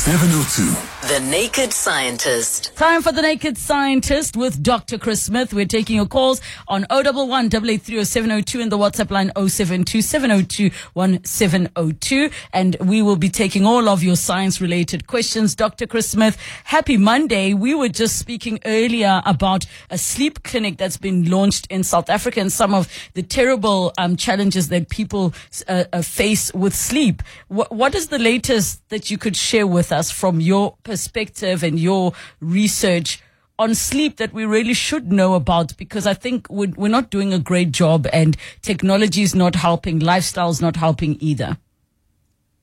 702. The Naked Scientist. Time for the Naked Scientist with Dr. Chris Smith. We're taking your calls on 011 883 and the WhatsApp line 072 702 1702. And we will be taking all of your science related questions. Dr. Chris Smith, happy Monday. We were just speaking earlier about a sleep clinic that's been launched in South Africa and some of the terrible um, challenges that people uh, uh, face with sleep. What, what is the latest that you could share with us from your perspective and your research on sleep that we really should know about because I think we're, we're not doing a great job and technology is not helping, lifestyle is not helping either.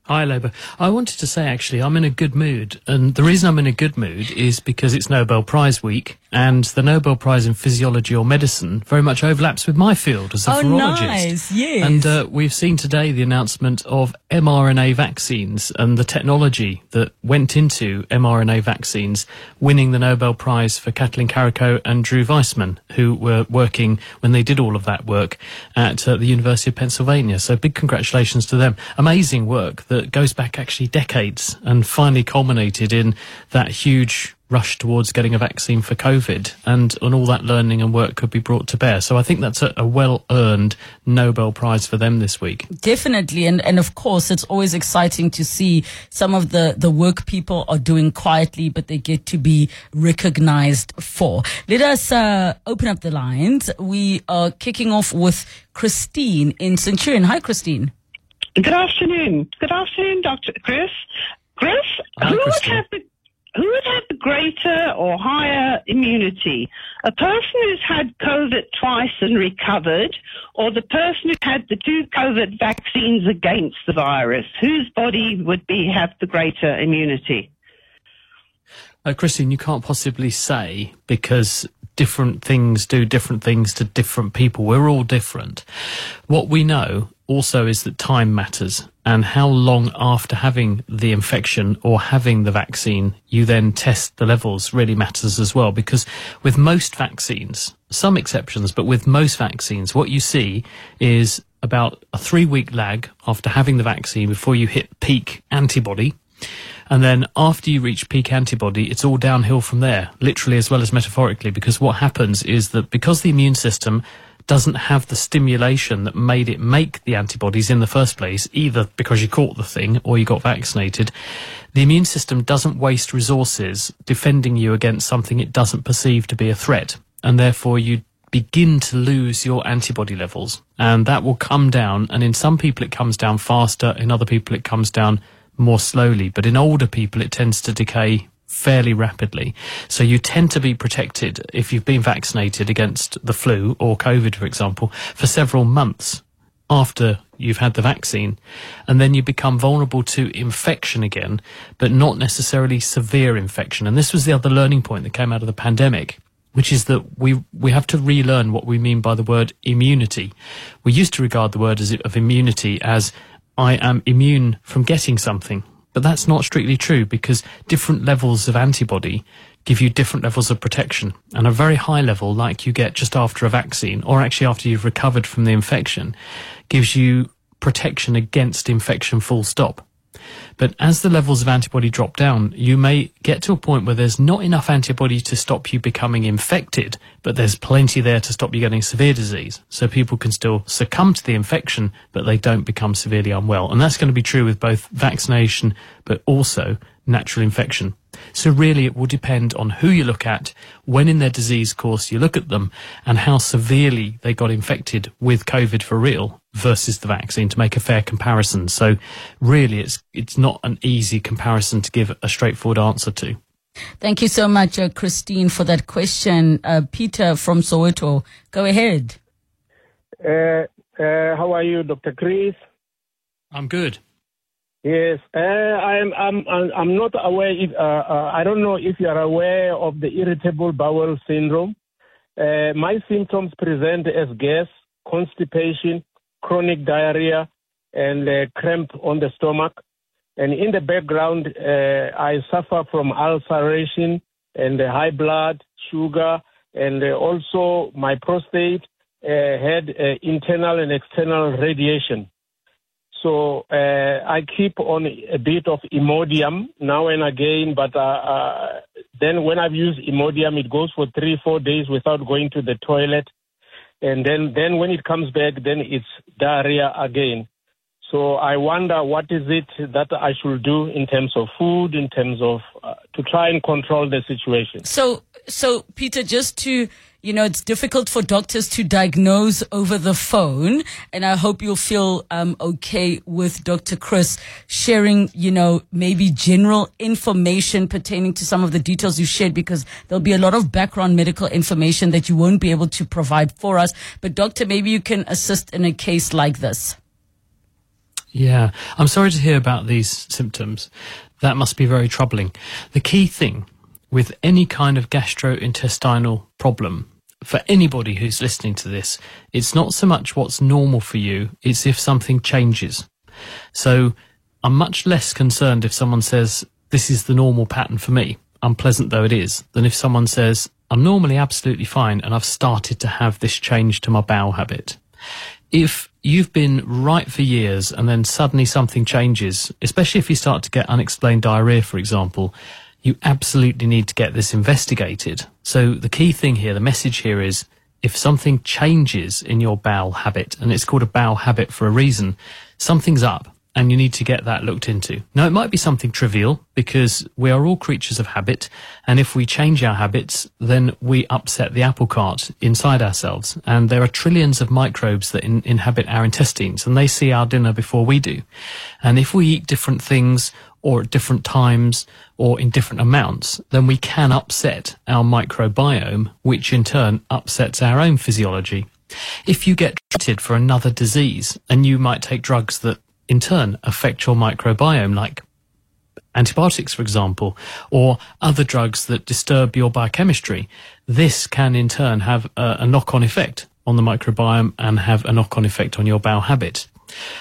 Hi, Lebo. I wanted to say actually, I'm in a good mood. And the reason I'm in a good mood is because it's Nobel Prize week and the Nobel Prize in Physiology or Medicine very much overlaps with my field as a oh, virologist. Nice. Yes. And uh, we've seen today the announcement of mRNA vaccines and the technology that went into mRNA vaccines, winning the Nobel Prize for Kathleen Karikó and Drew Weissman, who were working when they did all of that work at uh, the University of Pennsylvania. So big congratulations to them. Amazing work that that goes back actually decades and finally culminated in that huge rush towards getting a vaccine for COVID and, and all that learning and work could be brought to bear. So I think that's a, a well earned Nobel Prize for them this week. Definitely. And, and of course, it's always exciting to see some of the, the work people are doing quietly, but they get to be recognized for. Let us uh, open up the lines. We are kicking off with Christine in Centurion. Hi, Christine. Good afternoon. Good afternoon, Dr. Chris. Chris, Hi, who would have the who would have the greater or higher immunity? A person who's had COVID twice and recovered, or the person who had the two COVID vaccines against the virus? Whose body would be have the greater immunity? Uh, Christine, you can't possibly say because different things do different things to different people. We're all different. What we know also is that time matters. And how long after having the infection or having the vaccine you then test the levels really matters as well. Because with most vaccines some exceptions but with most vaccines what you see is about a 3 week lag after having the vaccine before you hit peak antibody. And then after you reach peak antibody, it's all downhill from there, literally as well as metaphorically, because what happens is that because the immune system doesn't have the stimulation that made it make the antibodies in the first place, either because you caught the thing or you got vaccinated, the immune system doesn't waste resources defending you against something it doesn't perceive to be a threat. And therefore you begin to lose your antibody levels and that will come down. And in some people it comes down faster. In other people it comes down more slowly. But in older people it tends to decay fairly rapidly. So you tend to be protected if you've been vaccinated against the flu or COVID, for example, for several months after you've had the vaccine. And then you become vulnerable to infection again, but not necessarily severe infection. And this was the other learning point that came out of the pandemic. Which is that we we have to relearn what we mean by the word immunity. We used to regard the word as, of immunity as I am immune from getting something, but that's not strictly true because different levels of antibody give you different levels of protection. And a very high level, like you get just after a vaccine, or actually after you've recovered from the infection, gives you protection against infection full stop. But as the levels of antibody drop down, you may get to a point where there's not enough antibody to stop you becoming infected, but there's plenty there to stop you getting severe disease. So people can still succumb to the infection, but they don't become severely unwell. And that's going to be true with both vaccination, but also natural infection. So really it will depend on who you look at, when in their disease course you look at them, and how severely they got infected with COVID for real versus the vaccine to make a fair comparison. So really it's it's not an easy comparison to give a straightforward answer to. Thank you so much, uh, Christine, for that question. Uh, Peter from Soweto, go ahead. Uh, uh how are you, Dr. Chris? I'm good. Yes, uh, I'm, I'm, I'm not aware. If, uh, uh, I don't know if you are aware of the irritable bowel syndrome. Uh, my symptoms present as gas, constipation, chronic diarrhea, and uh, cramp on the stomach. And in the background, uh, I suffer from ulceration and high blood sugar, and also my prostate had internal and external radiation. So uh, I keep on a bit of Imodium now and again, but uh, uh, then when I've used Imodium, it goes for three, four days without going to the toilet, and then then when it comes back, then it's diarrhea again. So I wonder what is it that I should do in terms of food, in terms of uh, to try and control the situation. So, so Peter, just to you know, it's difficult for doctors to diagnose over the phone. And I hope you'll feel um, okay with Dr. Chris sharing, you know, maybe general information pertaining to some of the details you shared because there'll be a lot of background medical information that you won't be able to provide for us. But doctor, maybe you can assist in a case like this. Yeah, I'm sorry to hear about these symptoms. That must be very troubling. The key thing with any kind of gastrointestinal problem, for anybody who's listening to this, it's not so much what's normal for you, it's if something changes. So I'm much less concerned if someone says, this is the normal pattern for me, unpleasant though it is, than if someone says, I'm normally absolutely fine and I've started to have this change to my bowel habit. If you've been right for years and then suddenly something changes, especially if you start to get unexplained diarrhea, for example, you absolutely need to get this investigated. So the key thing here, the message here is if something changes in your bowel habit, and it's called a bowel habit for a reason, something's up and you need to get that looked into. Now, it might be something trivial because we are all creatures of habit. And if we change our habits, then we upset the apple cart inside ourselves. And there are trillions of microbes that in, inhabit our intestines and they see our dinner before we do. And if we eat different things or at different times or in different amounts, then we can upset our microbiome, which in turn upsets our own physiology. If you get treated for another disease and you might take drugs that in turn affect your microbiome, like antibiotics, for example, or other drugs that disturb your biochemistry. This can in turn have a, a knock-on effect on the microbiome and have a knock-on effect on your bowel habit.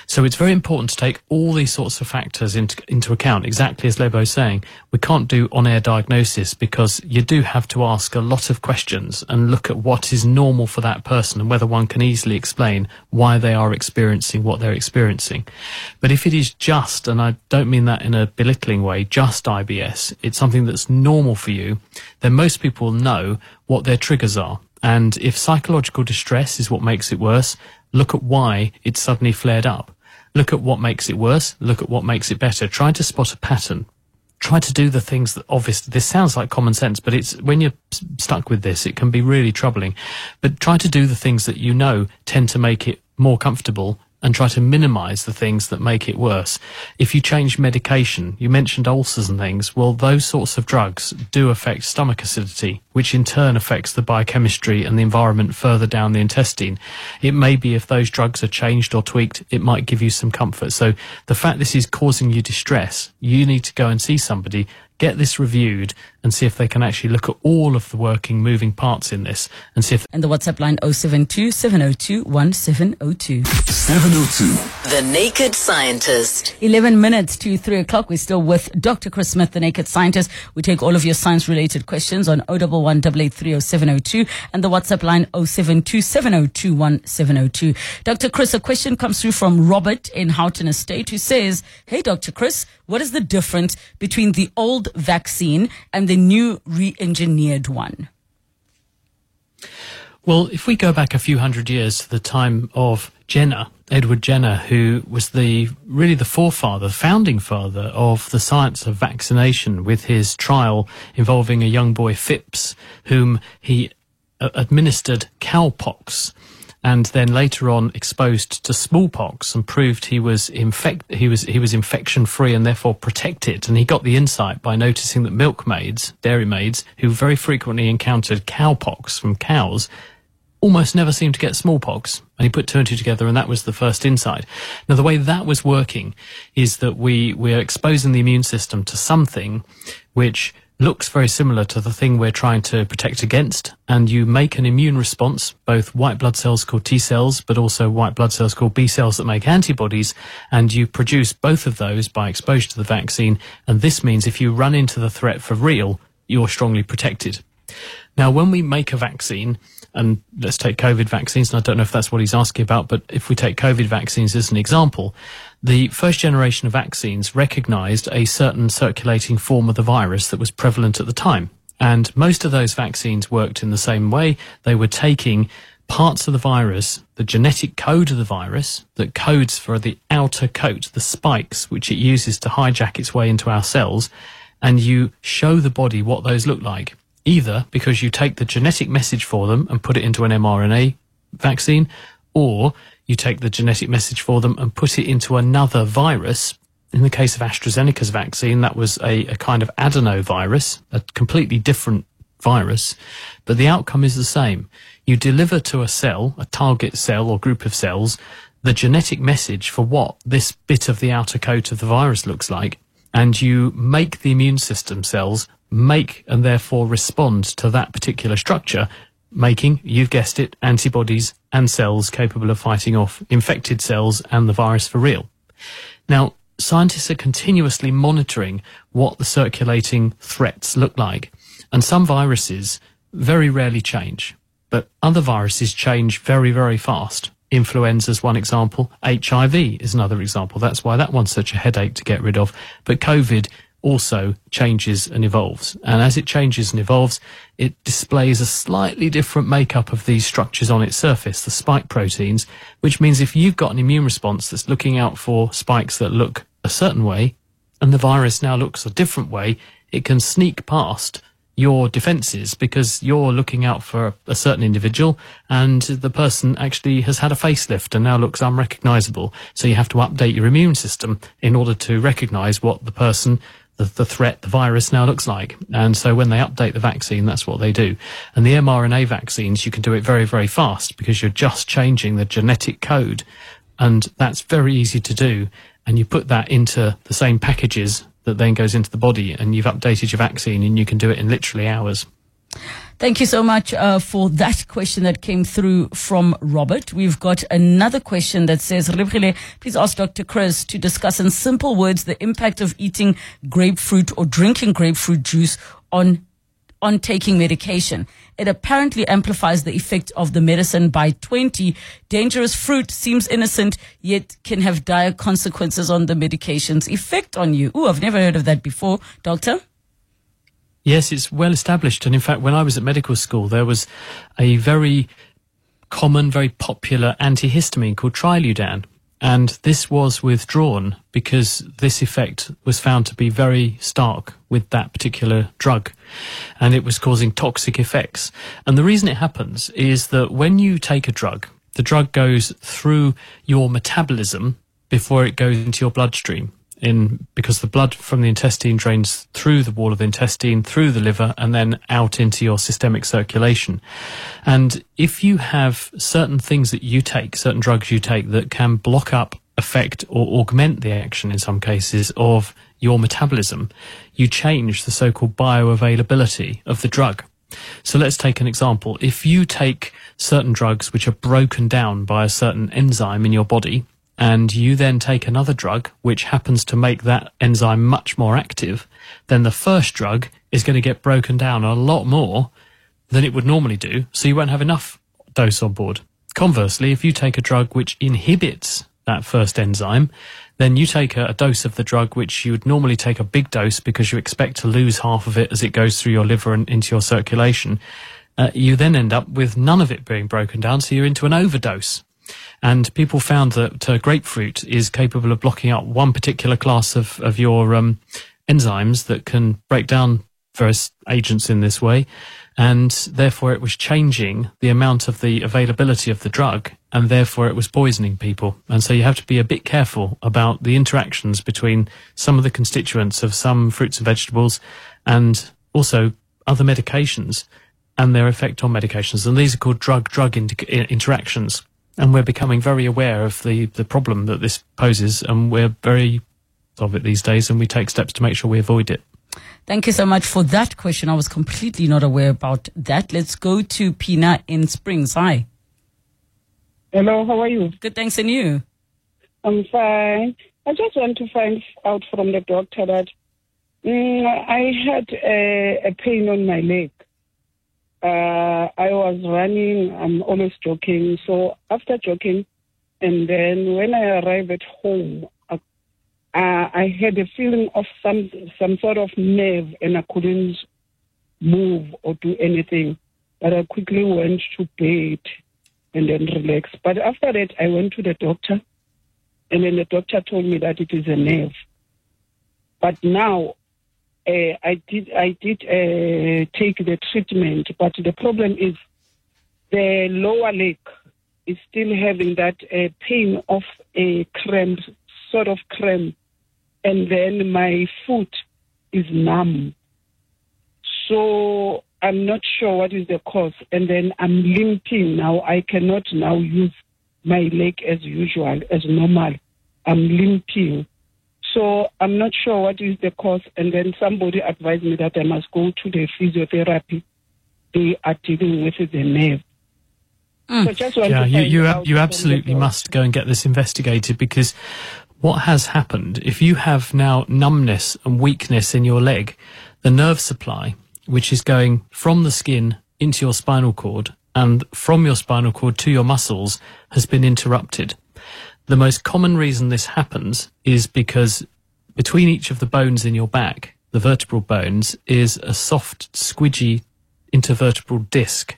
So it's very important to take all these sorts of factors into, into account. Exactly as Lebo is saying, we can't do on-air diagnosis because you do have to ask a lot of questions and look at what is normal for that person and whether one can easily explain why they are experiencing what they're experiencing. But if it is just, and I don't mean that in a belittling way, just IBS, it's something that's normal for you, then most people know what their triggers are. And if psychological distress is what makes it worse, Look at why it suddenly flared up. Look at what makes it worse. Look at what makes it better. Try to spot a pattern. Try to do the things that obviously this sounds like common sense, but it's when you're stuck with this, it can be really troubling. But try to do the things that you know tend to make it more comfortable and try to minimize the things that make it worse. If you change medication, you mentioned ulcers and things, well, those sorts of drugs do affect stomach acidity, which in turn affects the biochemistry and the environment further down the intestine. It may be if those drugs are changed or tweaked, it might give you some comfort. So the fact this is causing you distress, you need to go and see somebody get this reviewed and see if they can actually look at all of the working moving parts in this and see if and the WhatsApp line 072 702 1702 702 The Naked Scientist 11 minutes to 3 o'clock we're still with Dr. Chris Smith the Naked Scientist we take all of your science related questions on 011 702 and the WhatsApp line 072 702 1702 Dr. Chris a question comes through from Robert in Houghton Estate who says hey Dr. Chris what is the difference between the old vaccine and the new re engineered one? Well, if we go back a few hundred years to the time of Jenner, Edward Jenner, who was the really the forefather, founding father of the science of vaccination with his trial involving a young boy Phipps, whom he uh, administered cowpox and then later on exposed to smallpox and proved he was infect he was he was infection free and therefore protected. And he got the insight by noticing that milkmaids dairy maids who very frequently encountered cowpox from cows almost never seemed to get smallpox. And he put two and two together and that was the first insight. Now the way that was working is that we we're exposing the immune system to something which looks very similar to the thing we're trying to protect against. And you make an immune response, both white blood cells called T cells, but also white blood cells called B cells that make antibodies. And you produce both of those by exposure to the vaccine. And this means if you run into the threat for real, you're strongly protected. Now, when we make a vaccine, and let's take COVID vaccines, and I don't know if that's what he's asking about, but if we take COVID vaccines as an example, the first generation of vaccines recognized a certain circulating form of the virus that was prevalent at the time. And most of those vaccines worked in the same way. They were taking parts of the virus, the genetic code of the virus that codes for the outer coat, the spikes, which it uses to hijack its way into our cells, and you show the body what those look like. Either because you take the genetic message for them and put it into an mRNA vaccine, or you take the genetic message for them and put it into another virus. In the case of AstraZeneca's vaccine, that was a, a kind of adenovirus, a completely different virus, but the outcome is the same. You deliver to a cell, a target cell or group of cells, the genetic message for what this bit of the outer coat of the virus looks like, and you make the immune system cells make and therefore respond to that particular structure, making, you've guessed it, antibodies and cells capable of fighting off infected cells and the virus for real. Now, scientists are continuously monitoring what the circulating threats look like. And some viruses very rarely change, but other viruses change very, very fast. Influenza is one example. HIV is another example. That's why that one's such a headache to get rid of. But COVID also changes and evolves. And as it changes and evolves, it displays a slightly different makeup of these structures on its surface, the spike proteins, which means if you've got an immune response that's looking out for spikes that look a certain way, and the virus now looks a different way, it can sneak past your defenses because you're looking out for a certain individual and the person actually has had a facelift and now looks unrecognizable. So you have to update your immune system in order to recognize what the person the, the threat, the virus now looks like. And so when they update the vaccine, that's what they do. And the mRNA vaccines, you can do it very, very fast because you're just changing the genetic code. And that's very easy to do. And you put that into the same packages that then goes into the body and you've updated your vaccine and you can do it in literally hours. Thank you so much uh, for that question that came through from Robert. We've got another question that says, please ask Dr. Chris to discuss in simple words the impact of eating grapefruit or drinking grapefruit juice on on taking medication. It apparently amplifies the effect of the medicine by 20. Dangerous fruit seems innocent, yet can have dire consequences on the medication's effect on you. Ooh, I've never heard of that before. Doctor? Yes, it's well established. And in fact, when I was at medical school, there was a very common, very popular antihistamine called Triludan. And this was withdrawn because this effect was found to be very stark with that particular drug. And it was causing toxic effects. And the reason it happens is that when you take a drug, the drug goes through your metabolism before it goes into your bloodstream in because the blood from the intestine drains through the wall of the intestine, through the liver, and then out into your systemic circulation. And if you have certain things that you take, certain drugs you take that can block up, affect, or augment the action in some cases of your metabolism, you change the so-called bioavailability of the drug. So let's take an example. If you take certain drugs which are broken down by a certain enzyme in your body, and you then take another drug which happens to make that enzyme much more active, then the first drug is going to get broken down a lot more than it would normally do, so you won't have enough dose on board. Conversely, if you take a drug which inhibits that first enzyme, then you take a, a, dose of the drug which you would normally take a big dose because you expect to lose half of it as it goes through your liver and into your circulation. Uh, you then end up with none of it being broken down, so you're into an overdose. And people found that uh, grapefruit is capable of blocking up one particular class of, of your um, enzymes that can break down various agents in this way. And therefore, it was changing the amount of the availability of the drug, and therefore, it was poisoning people. And so, you have to be a bit careful about the interactions between some of the constituents of some fruits and vegetables and also other medications and their effect on medications. And these are called drug drug inter- interactions and we're becoming very aware of the, the problem that this poses, and we're very of it these days, and we take steps to make sure we avoid it. Thank you so much for that question. I was completely not aware about that. Let's go to Pina in Springs. Hi. Hello, how are you? Good, thanks, and you? I'm fine. I just want to find out from the doctor that mm, I had a, a pain on my leg uh, I was running. I'm always joking. So after joking, and then when I arrived at home, uh, I had a feeling of some some sort of nerve, and I couldn't move or do anything. But I quickly went to bed and then relaxed. But after that, I went to the doctor, and then the doctor told me that it is a nerve. But now, uh, I did I did uh, take the treatment, but the problem is the lower leg is still having that uh, pain of a cramp, sort of cramp, and then my foot is numb. So I'm not sure what is the cause, and then I'm limping now. I cannot now use my leg as usual, as normal. I'm limping. So I'm not sure what is the cause, and then somebody advised me that I must go to the physiotherapy. They are dealing with the nerve. Mm. So yeah, you you, ab- you absolutely must go and get this investigated because what has happened if you have now numbness and weakness in your leg, the nerve supply, which is going from the skin into your spinal cord and from your spinal cord to your muscles, has been interrupted. The most common reason this happens is because between each of the bones in your back, the vertebral bones, is a soft, squidgy intervertebral disc,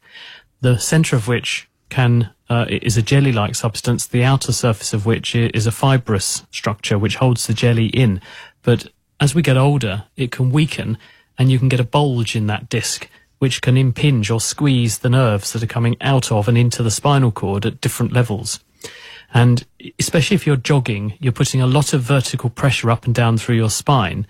the center of which can uh, is a jelly-like substance, the outer surface of which is a fibrous structure which holds the jelly in. But as we get older, it can weaken, and you can get a bulge in that disc, which can impinge or squeeze the nerves that are coming out of and into the spinal cord at different levels. And especially if you're jogging, you're putting a lot of vertical pressure up and down through your spine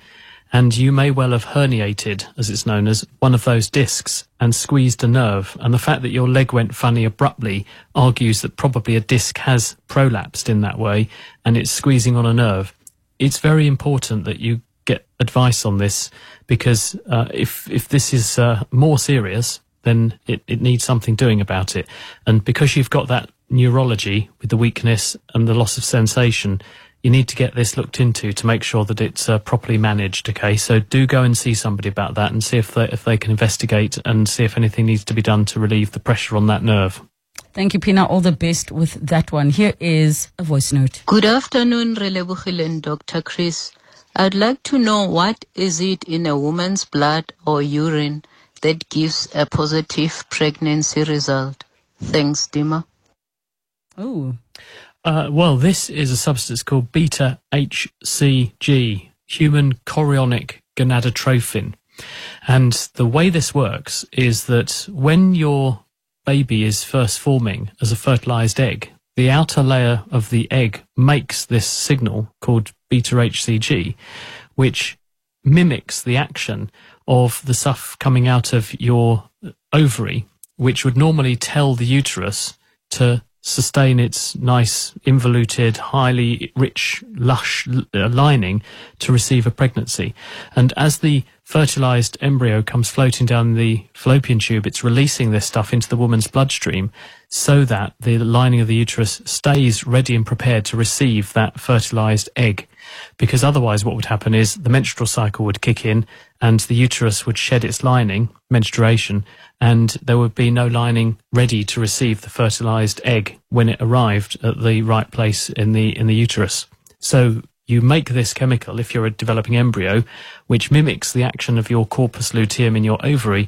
and you may well have herniated, as it's known as, one of those discs and squeezed a nerve. And the fact that your leg went funny abruptly argues that probably a disc has prolapsed in that way and it's squeezing on a nerve. It's very important that you get advice on this because uh, if if this is uh, more serious, then it, it needs something doing about it. And because you've got that neurology with the weakness and the loss of sensation, you need to get this looked into to make sure that it's uh, properly managed. Okay, so do go and see somebody about that and see if they, if they can investigate and see if anything needs to be done to relieve the pressure on that nerve. Thank you, Pina. All the best with that one. Here is a voice note. Good afternoon, Relebohile Dr. Chris. I'd like to know what is it in a woman's blood or urine that gives a positive pregnancy result? Thanks, Dima. Oh. Uh, well, this is a substance called beta HCG, human chorionic gonadotrophin. And the way this works is that when your baby is first forming as a fertilized egg, the outer layer of the egg makes this signal called beta HCG, which mimics the action of the stuff coming out of your ovary, which would normally tell the uterus to sustain its nice involuted, highly rich, lush uh, lining to receive a pregnancy. And as the fertilized embryo comes floating down the fallopian tube, it's releasing this stuff into the woman's bloodstream so that the lining of the uterus stays ready and prepared to receive that fertilized egg. Because otherwise what would happen is the menstrual cycle would kick in and the uterus would shed its lining, menstruation, and there would be no lining ready to receive the fertilized egg when it arrived at the right place in the in the uterus. So you make this chemical if you're a developing embryo, which mimics the action of your corpus luteum in your ovary and